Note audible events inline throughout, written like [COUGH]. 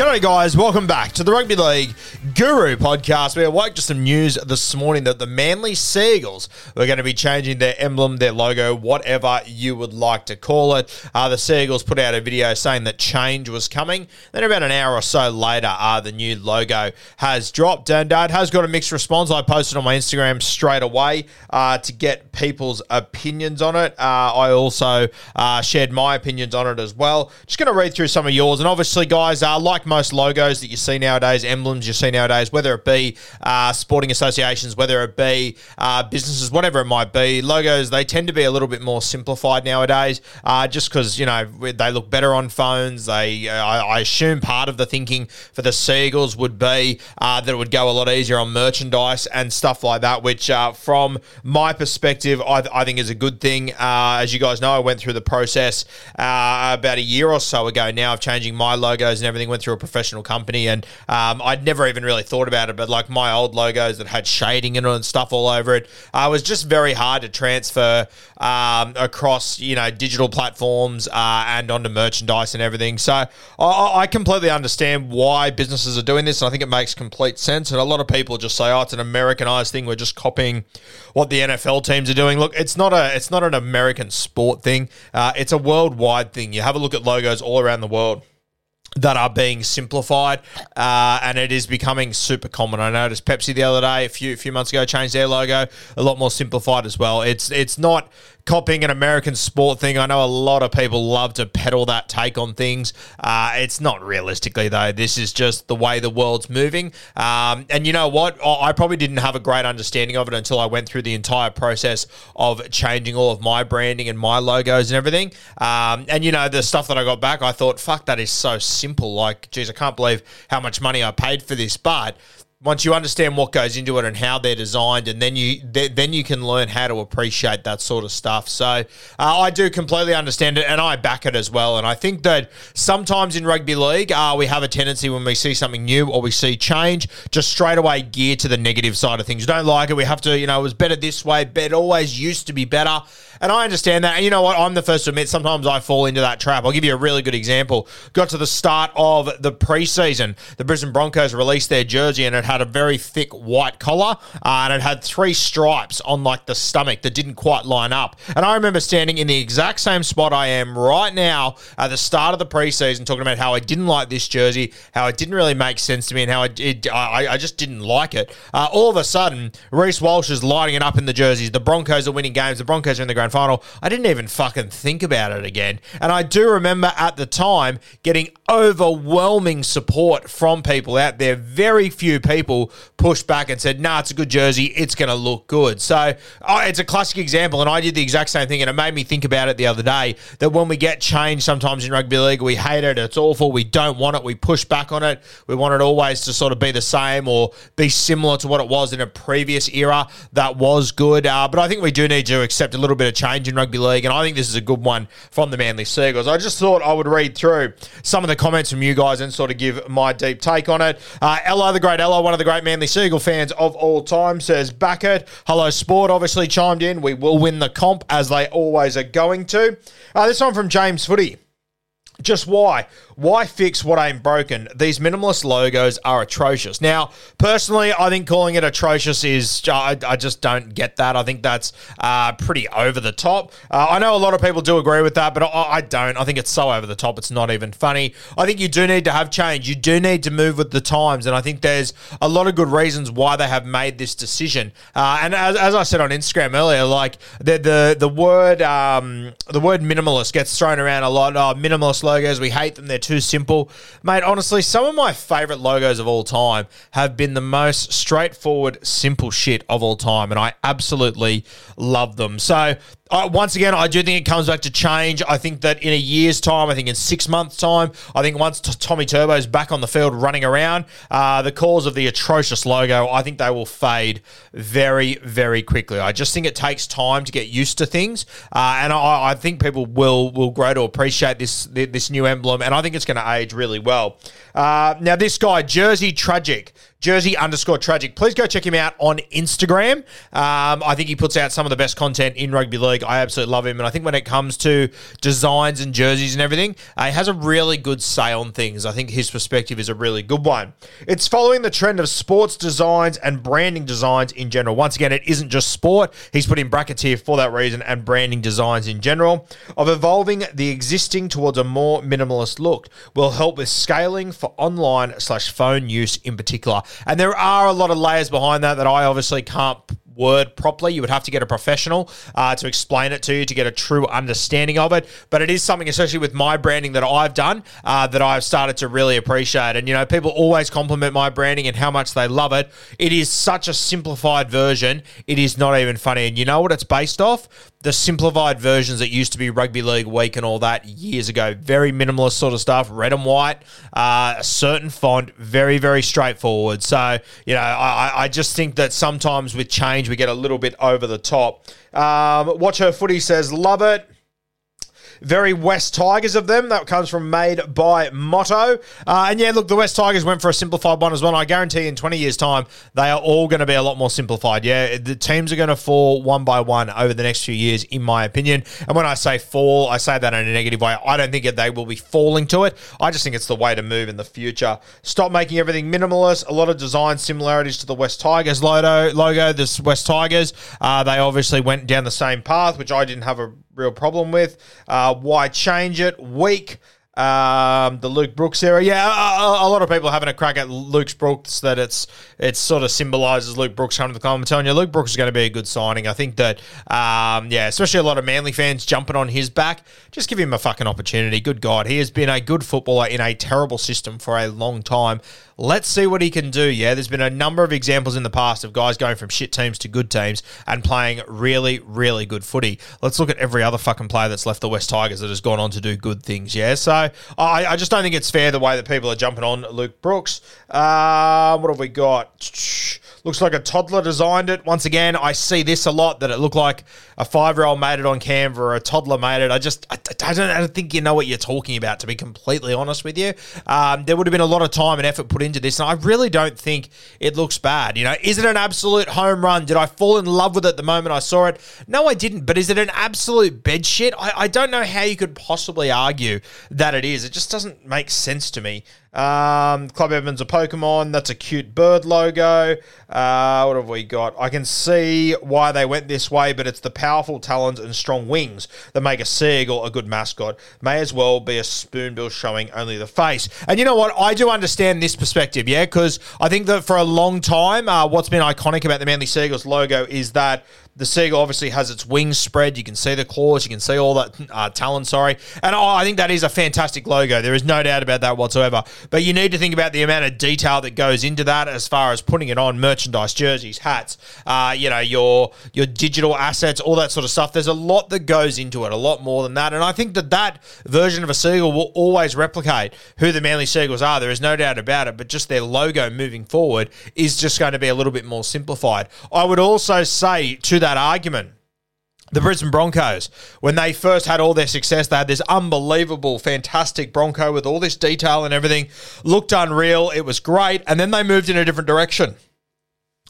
G'day, guys. Welcome back to the Rugby League Guru podcast. We awoke to some news this morning that the Manly Sea Eagles were going to be changing their emblem, their logo, whatever you would like to call it. Uh, the Sea Eagles put out a video saying that change was coming. Then, about an hour or so later, uh, the new logo has dropped and uh, it has got a mixed response. I posted on my Instagram straight away uh, to get people's opinions on it. Uh, I also uh, shared my opinions on it as well. Just going to read through some of yours. And obviously, guys, like most logos that you see nowadays, emblems you see nowadays, whether it be uh, sporting associations, whether it be uh, businesses, whatever it might be, logos, they tend to be a little bit more simplified nowadays uh, just because, you know, they look better on phones. They, uh, I, I assume part of the thinking for the Sea Eagles would be uh, that it would go a lot easier on merchandise and stuff like that, which uh, from my perspective, I, I think is a good thing. As you guys know, I went through the process about a year or so ago now of changing my logos and everything. Went through a professional company, and um, I'd never even really thought about it. But like my old logos that had shading in it and stuff all over it, uh, was just very hard to transfer um, across you know digital platforms uh, and onto merchandise and everything. So I, I completely understand why businesses are doing this, and I think it makes complete sense. And a lot of people just say, "Oh, it's an Americanized thing. We're just copying what the NFL teams are doing." Look, it's not a it's not an American sport thing. Uh, it's a worldwide thing. You have a look at logos all around the world that are being simplified, uh, and it is becoming super common. I noticed Pepsi the other day, a few a few months ago, changed their logo a lot more simplified as well. It's it's not copying an American sport thing. I know a lot of people love to peddle that take on things. Uh, it's not realistically though. This is just the way the world's moving. Um, and you know what? I probably didn't have a great understanding of it until I went through the entire process of changing all of my branding and my logos and everything. Um, and you know the stuff that I got back, I thought, fuck, that is so simple. Like, geez, I can't believe how much money I paid for this, but once you understand what goes into it and how they're designed, and then you th- then you can learn how to appreciate that sort of stuff. So uh, I do completely understand it, and I back it as well. And I think that sometimes in rugby league, uh, we have a tendency when we see something new or we see change, just straight away gear to the negative side of things. You don't like it, we have to, you know, it was better this way. But it always used to be better. And I understand that. And you know what? I'm the first to admit sometimes I fall into that trap. I'll give you a really good example. Got to the start of the preseason. The Brisbane Broncos released their jersey and it had a very thick white collar uh, and it had three stripes on like the stomach that didn't quite line up. And I remember standing in the exact same spot I am right now at the start of the preseason talking about how I didn't like this jersey, how it didn't really make sense to me, and how it, it I, I just didn't like it. Uh, all of a sudden, Reece Walsh is lighting it up in the jerseys. The Broncos are winning games. The Broncos are in the grand final. I didn't even fucking think about it again. And I do remember at the time getting overwhelming support from people out there. Very few people pushed back and said, nah, it's a good jersey. It's going to look good. So oh, it's a classic example. And I did the exact same thing. And it made me think about it the other day that when we get change sometimes in rugby league, we hate it. It's awful. We don't want it. We push back on it. We want it always to sort of be the same or be similar to what it was in a previous era that was good. Uh, but I think we do need to accept a little bit of change in rugby league. And I think this is a good one from the Manly Sea Eagles. I just thought I would read through some of the comments from you guys and sort of give my deep take on it. Uh, Ella, the great Ella, one of the great Manly Sea Eagle fans of all time, says, back it. Hello, Sport, obviously chimed in. We will win the comp as they always are going to. Uh, this one from James Footy. Just why? Why fix what ain't broken? These minimalist logos are atrocious. Now, personally, I think calling it atrocious is, I, I just don't get that. I think that's uh, pretty over the top. Uh, I know a lot of people do agree with that, but I, I, don't. I think it's so over the top, it's not even funny. I think you do need to have change. You do need to move with the times. And I think there's a lot of good reasons why they have made this decision. Uh, and as, as, I said on Instagram earlier, like the, the, the word um, the word minimalist gets thrown around a lot. Oh, minimalist logos, we hate them. They're too simple. Mate, honestly, some of my favorite logos of all time have been the most straightforward, simple shit of all time, and I absolutely love them. So once again, I do think it comes back to change. I think that in a year's time, I think in six months' time, I think once t- Tommy Turbo's back on the field running around, uh, the cause of the atrocious logo, I think they will fade very, very quickly. I just think it takes time to get used to things, uh, and I, I, think people will will grow to appreciate this this new emblem, and I think it's going to age really well. Uh, now, this guy, Jersey Tragic. Jersey underscore tragic. Please go check him out on Instagram. Um, I think he puts out some of the best content in rugby league. I absolutely love him. And I think when it comes to designs and jerseys and everything, uh, he has a really good say on things. I think his perspective is a really good one. It's following the trend of sports designs and branding designs in general. Once again, it isn't just sport. He's put in brackets here for that reason and branding designs in general. Of evolving the existing towards a more minimalist look will help with scaling for online slash phone use in particular. And there are a lot of layers behind that that I obviously can't word properly. You would have to get a professional uh, to explain it to you to get a true understanding of it. But it is something, especially with my branding that I've done, uh, that I've started to really appreciate. And, you know, people always compliment my branding and how much they love it. It is such a simplified version, it is not even funny. And you know what it's based off? the simplified versions that used to be Rugby League Week and all that years ago. Very minimalist sort of stuff, red and white, uh, a certain font, very, very straightforward. So, you know, I, I just think that sometimes with change, we get a little bit over the top. Um, Watch Her Footy says, love it. Very West Tigers of them. That comes from Made by Motto. Uh, and yeah, look, the West Tigers went for a simplified one as well. I guarantee in 20 years' time, they are all going to be a lot more simplified. Yeah, the teams are going to fall one by one over the next few years, in my opinion. And when I say fall, I say that in a negative way. I don't think that they will be falling to it. I just think it's the way to move in the future. Stop making everything minimalist. A lot of design similarities to the West Tigers logo. Logo, this West Tigers. Uh, they obviously went down the same path, which I didn't have a real problem with. Uh, why change it? Weak. Um, the Luke Brooks era, yeah, a, a, lot of people having a crack at Luke Brooks that it's it sort of symbolises Luke Brooks coming to the club. I'm telling you, Luke Brooks is going to be a good signing. I think that, um, yeah, especially a lot of Manly fans jumping on his back. Just give him a fucking opportunity. Good God, he has been a good footballer in a terrible system for a long time. Let's see what he can do. Yeah, there's been a number of examples in the past of guys going from shit teams to good teams and playing really, really good footy. Let's look at every other fucking player that's left the West Tigers that has gone on to do good things. Yeah, so I, I just don't think it's fair the way that people are jumping on Luke Brooks. Uh, what have we got? Looks like a toddler designed it. Once again, I see this a lot that it looked like a five year old made it on Canva or a toddler made it. I just, I, I, don't, I don't think you know what you're talking about, to be completely honest with you. Um, there would have been a lot of time and effort put into this, and I really don't think it looks bad. You know, is it an absolute home run? Did I fall in love with it the moment I saw it? No, I didn't. But is it an absolute bed shit? I, I don't know how you could possibly argue that it is. It just doesn't make sense to me. Um, Club Evans a Pokemon. That's a cute bird logo. Uh, what have we got? I can see why they went this way, but it's the powerful talons and strong wings that make a sea eagle a good mascot. May as well be a spoonbill showing only the face. And you know what? I do understand this perspective, yeah, because I think that for a long time, uh, what's been iconic about the Manly Sea Eagles logo is that The sea eagle obviously has its wings spread. You can see the claws. You can see all that uh, talon. Sorry, and oh, I think that is a fantastic logo. There is no doubt about that whatsoever. But you need to think about the amount of detail that goes into that, as far as putting it on merchandise, jerseys, hats. Uh, you know your your digital assets, all that sort of stuff. There's a lot that goes into it, a lot more than that. And I think that that version of a sea eagle will always replicate who the Manly Sea Eagles are. There is no doubt about it. But just their logo moving forward is just going to be a little bit more simplified. I would also say to that argument, the Brisbane Broncos, when they first had all their success, they had this unbelievable, fantastic Bronco with all this detail and everything. Looked unreal. It was great. And then they moved in a different direction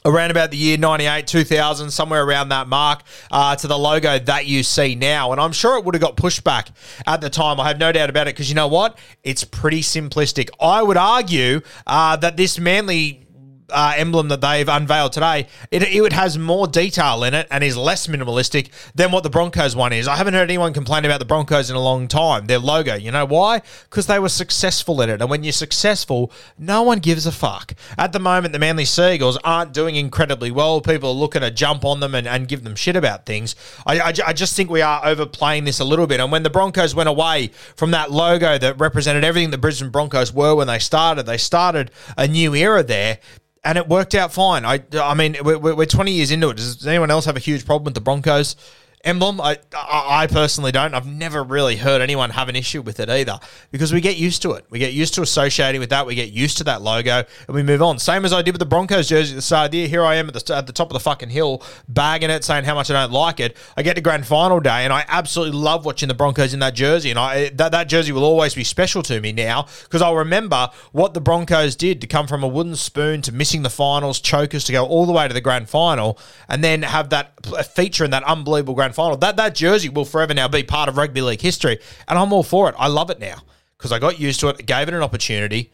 around about the year 98 2000 somewhere around that mark uh, to the logo that you see now and i'm sure it would have got pushed back at the time i have no doubt about it because you know what it's pretty simplistic i would argue uh, that this manly uh, emblem that they've unveiled today, it, it has more detail in it and is less minimalistic than what the Broncos one is. I haven't heard anyone complain about the Broncos in a long time. Their logo, you know why? Because they were successful in it. And when you're successful, no one gives a fuck. At the moment, the Manly Sea Eagles aren't doing incredibly well. People are looking to jump on them and, and give them shit about things. I, I, I just think we are overplaying this a little bit. And when the Broncos went away from that logo that represented everything the Brisbane Broncos were when they started, they started a new era there and it worked out fine. I, I mean, we're, we're 20 years into it. Does anyone else have a huge problem with the Broncos? Emblem. I, I personally don't. I've never really heard anyone have an issue with it either because we get used to it. We get used to associating with that. We get used to that logo and we move on. Same as I did with the Broncos jersey at the start of the year. Here I am at the, at the top of the fucking hill, bagging it, saying how much I don't like it. I get to grand final day and I absolutely love watching the Broncos in that jersey. And I that, that jersey will always be special to me now because I'll remember what the Broncos did to come from a wooden spoon to missing the finals, chokers to go all the way to the grand final and then have that feature in that unbelievable grand grand final. That that jersey will forever now be part of rugby league history, and I'm all for it. I love it now because I got used to it, gave it an opportunity,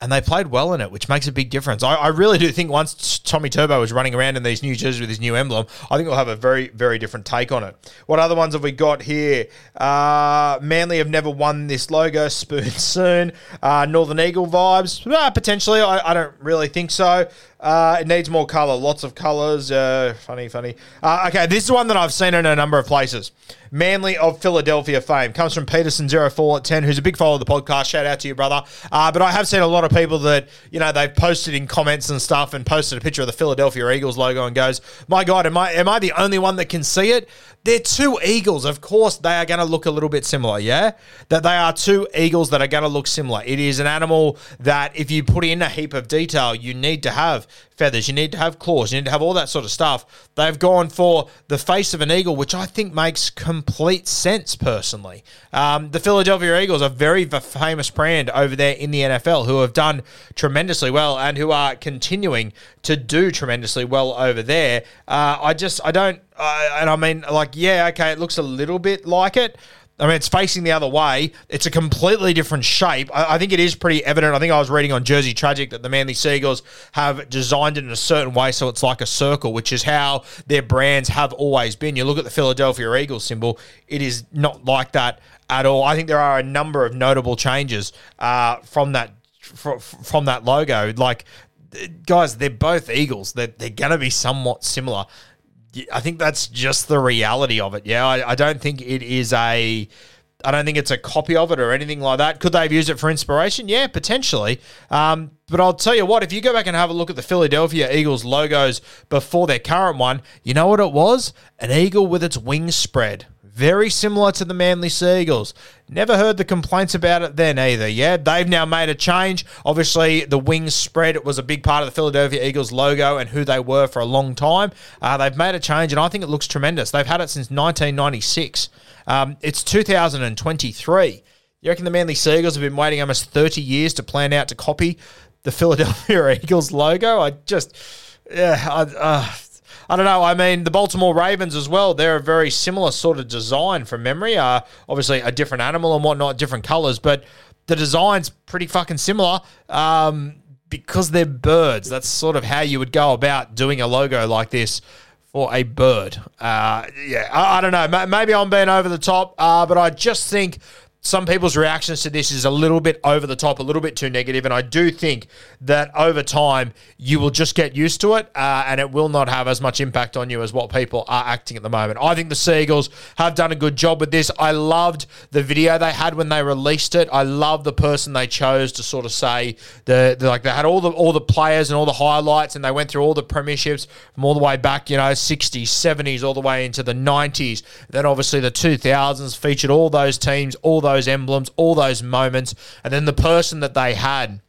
and they played well in it, which makes a big difference. I, I, really do think once Tommy Turbo is running around in these new jerseys with his new emblem, I think we'll have a very, very different take on it. What other ones have we got here? Uh, Manly have never won this logo. [LAUGHS] Spoon soon. Uh, Northern Eagle vibes. Uh, potentially. I, I, don't really think so. Uh, it needs more color, lots of colors. Uh, funny, funny. Uh, okay, this is one that I've seen in a number of places. Manly of Philadelphia fame comes from Peterson 04 at 10, who's a big follower of the podcast. Shout out to you, brother. Uh, but I have seen a lot of people that, you know, they've posted in comments and stuff and posted a picture of the Philadelphia Eagles logo and goes, My God, am I, am I the only one that can see it? They're two eagles. Of course, they are going to look a little bit similar, yeah? That they are two eagles that are going to look similar. It is an animal that, if you put in a heap of detail, you need to have feathers, you need to have claws, you need to have all that sort of stuff. They've gone for the face of an eagle, which I think makes complete sense personally. Um, the Philadelphia Eagles are a very famous brand over there in the NFL who have done tremendously well and who are continuing to do tremendously well over there. Uh, I just, I don't, uh, and I mean, like, yeah, okay, it looks a little bit like it. I mean, it's facing the other way. It's a completely different shape. I, I, think it is pretty evident. I think I was reading on Jersey Tragic that the Manly Sea Eagles have designed it in a certain way so it's like a circle, which is how their brands have always been. You look at the Philadelphia Eagles symbol, it is not like that at all. I think there are a number of notable changes uh, from that from, from that logo. Like guys, they're both Eagles. They're, they're going to be somewhat similar. I think that's just the reality of it. Yeah, I, I don't think it is a. I don't think it's a copy of it or anything like that. Could they have used it for inspiration? Yeah, potentially. Um, but I'll tell you what, if you go back and have a look at the Philadelphia Eagles logos before their current one, you know what it was? An eagle with its wings spread. Very similar to the Manly Sea Eagles. Never heard the complaints about it then either. Yeah, they've now made a change. Obviously, the wings spread it was a big part of the Philadelphia Eagles logo and who they were for a long time. Uh, they've made a change, and I think it looks tremendous. They've had it since 1996. Um, it's 2023. You reckon the Manly Sea Eagles have been waiting almost 30 years to plan out to copy the [LAUGHS] Philadelphia Eagles logo? I just, yeah, I, uh, I don't know. I mean, the Baltimore Ravens as well. They're a very similar sort of design from memory. Uh, obviously, a different animal and whatnot, different colors, but the design's pretty fucking similar. Um, because they're birds. That's sort of how you would go about doing a logo like this for a bird. Uh, yeah, I, I, don't know. Maybe I'm being over the top, uh, but I just think some people's reactions to this is a little bit over the top, a little bit too negative, and I do think that over time you will just get used to it, uh, and it will not have as much impact on you as what people are acting at the moment. I think the Sea Eagles have done a good job with this. I loved the video they had when they released it. I love the person they chose to sort of say the, the like they had all the all the players and all the highlights, and they went through all the premierships from all the way back, you know, 60s, 70s, all the way into the 90s. Then obviously the 2000s featured all those teams, all those emblems, all those moments, and then the person that they had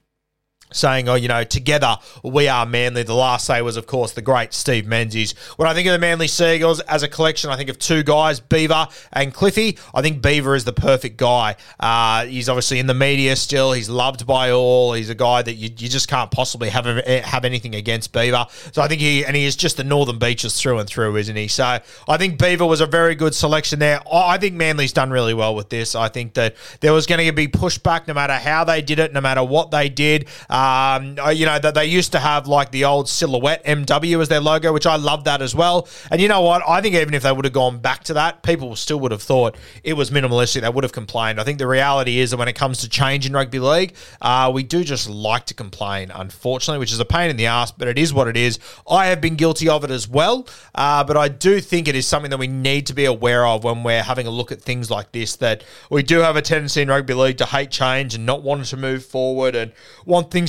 saying, oh, you know, together we are Manly. The last say was, of course, the great Steve Menzies. When I think of the Manly Sea Eagles as a collection, I think of two guys, Beaver and Cliffy. I think Beaver is the perfect guy. Uh, he's obviously in the media still. He's loved by all. He's a guy that you, you just can't possibly have have anything against Beaver. So I think he, and he is just the Northern Beaches through and through, isn't he? So I think Beaver was a very good selection there. I think Manly's done really well with this. I think that there was going to be pushback no matter how they did it, no matter what they did. Uh, um, you know, that they used to have like the old silhouette MW as their logo, which I love that as well. And you know what? I think even if they would have gone back to that, people still would have thought it was minimalistic. They would have complained. I think the reality is that when it comes to change in rugby league, uh, we do just like to complain, unfortunately, which is a pain in the ass, but it is what it is. I have been guilty of it as well, uh, but I do think it is something that we need to be aware of when we're having a look at things like this. That we do have a tendency in rugby league to hate change and not want to move forward and want things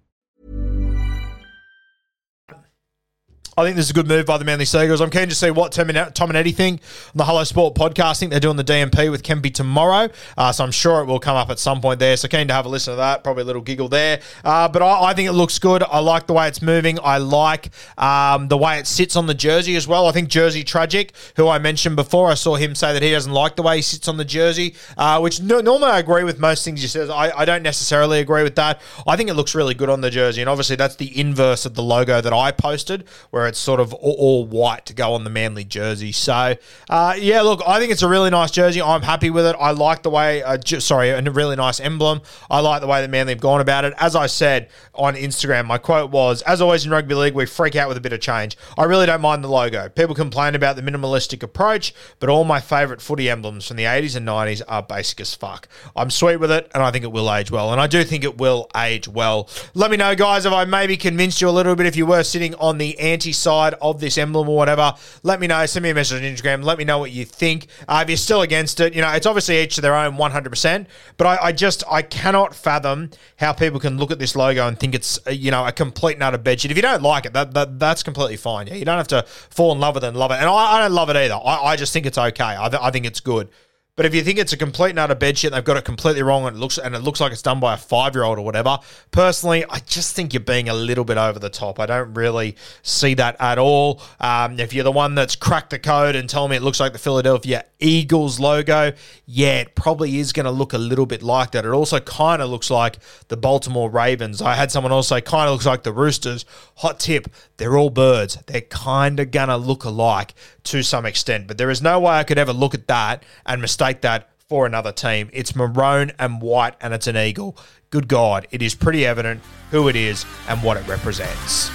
I think this is a good move by the Manly Sea Eagles. I'm keen to see what Tom and Eddie think on the Hello Sport podcast. I think they're doing the DMP with Kempy tomorrow, uh, so I'm sure it will come up at some point there. So keen to have a listen to that. Probably a little giggle there. Uh, but I, I, think it looks good. I like the way it's moving. I like um, the way it sits on the jersey as well. I think Jersey Tragic, who I mentioned before, I saw him say that he doesn't like the way he sits on the jersey, uh, which no, normally I agree with most things he says. I, I don't necessarily agree with that. I think it looks really good on the jersey, and obviously that's the inverse of the logo that I posted, where it's sort of all, white to go on the Manly jersey. So, uh, yeah, look, I think it's a really nice jersey. I'm happy with it. I like the way, uh, j- sorry, a really nice emblem. I like the way that Manly have gone about it. As I said on Instagram, my quote was, as always in rugby league, we freak out with a bit of change. I really don't mind the logo. People complain about the minimalistic approach, but all my favourite footy emblems from the 80s and 90s are basic as fuck. I'm sweet with it, and I think it will age well. And I do think it will age well. Let me know, guys, if I maybe convinced you a little bit if you were sitting on the anti side of this emblem or whatever, let me know. Send me a message on Instagram. Let me know what you think. Uh, if you're still against it, you know, it's obviously each to their own 100%. But I, I just, I cannot fathom how people can look at this logo and think it's, uh, you know, a complete nut of bedsheet. If you don't like it, that, that that's completely fine. Yeah, you don't have to fall in love with it and love it. And I, I don't love it either. I, I just think it's okay. I, th- I think it's good. But if you think it's a complete nut of bed shit, and they've got it completely wrong, and it looks and it looks like it's done by a five year old or whatever. Personally, I just think you're being a little bit over the top. I don't really see that at all. Um, if you're the one that's cracked the code and tell me it looks like the Philadelphia Eagles logo, yeah, it probably is going to look a little bit like that. It also kind of looks like the Baltimore Ravens. I had someone else say kind of looks like the Roosters. Hot tip: they're all birds. They're kind of gonna look alike to some extent, but there is no way I could ever look at that and mistake that for another team. It's maroon and white and it's an eagle. Good God, it is pretty evident who it is and what it represents.